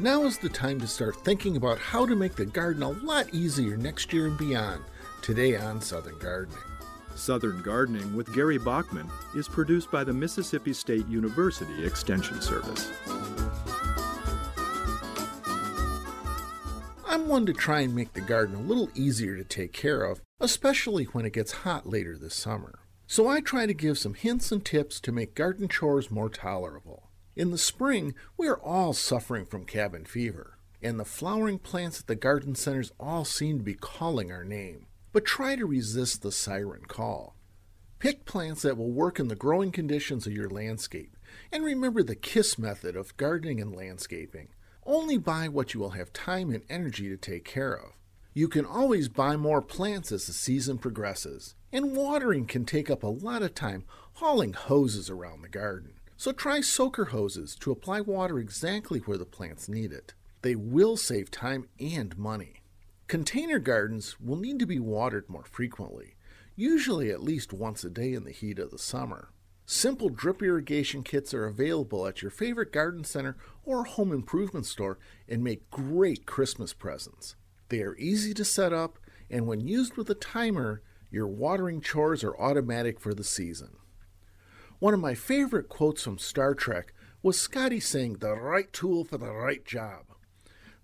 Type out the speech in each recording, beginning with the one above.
Now is the time to start thinking about how to make the garden a lot easier next year and beyond. Today on Southern Gardening. Southern Gardening with Gary Bachman is produced by the Mississippi State University Extension Service. I'm one to try and make the garden a little easier to take care of, especially when it gets hot later this summer. So I try to give some hints and tips to make garden chores more tolerable. In the spring, we are all suffering from cabin fever, and the flowering plants at the garden centers all seem to be calling our name. But try to resist the siren call. Pick plants that will work in the growing conditions of your landscape, and remember the KISS method of gardening and landscaping. Only buy what you will have time and energy to take care of. You can always buy more plants as the season progresses, and watering can take up a lot of time hauling hoses around the garden. So try soaker hoses to apply water exactly where the plants need it. They will save time and money. Container gardens will need to be watered more frequently, usually at least once a day in the heat of the summer. Simple drip irrigation kits are available at your favorite garden center or home improvement store and make great Christmas presents. They are easy to set up, and when used with a timer, your watering chores are automatic for the season. One of my favorite quotes from Star Trek was Scotty saying, The right tool for the right job.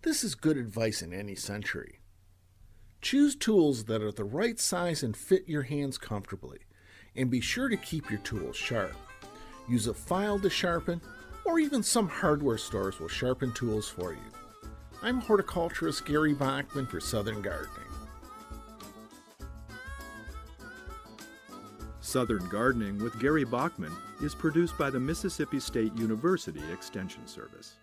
This is good advice in any century. Choose tools that are the right size and fit your hands comfortably, and be sure to keep your tools sharp. Use a file to sharpen, or even some hardware stores will sharpen tools for you. I'm horticulturist Gary Bachman for Southern Gardening. Southern Gardening with Gary Bachman is produced by the Mississippi State University Extension Service.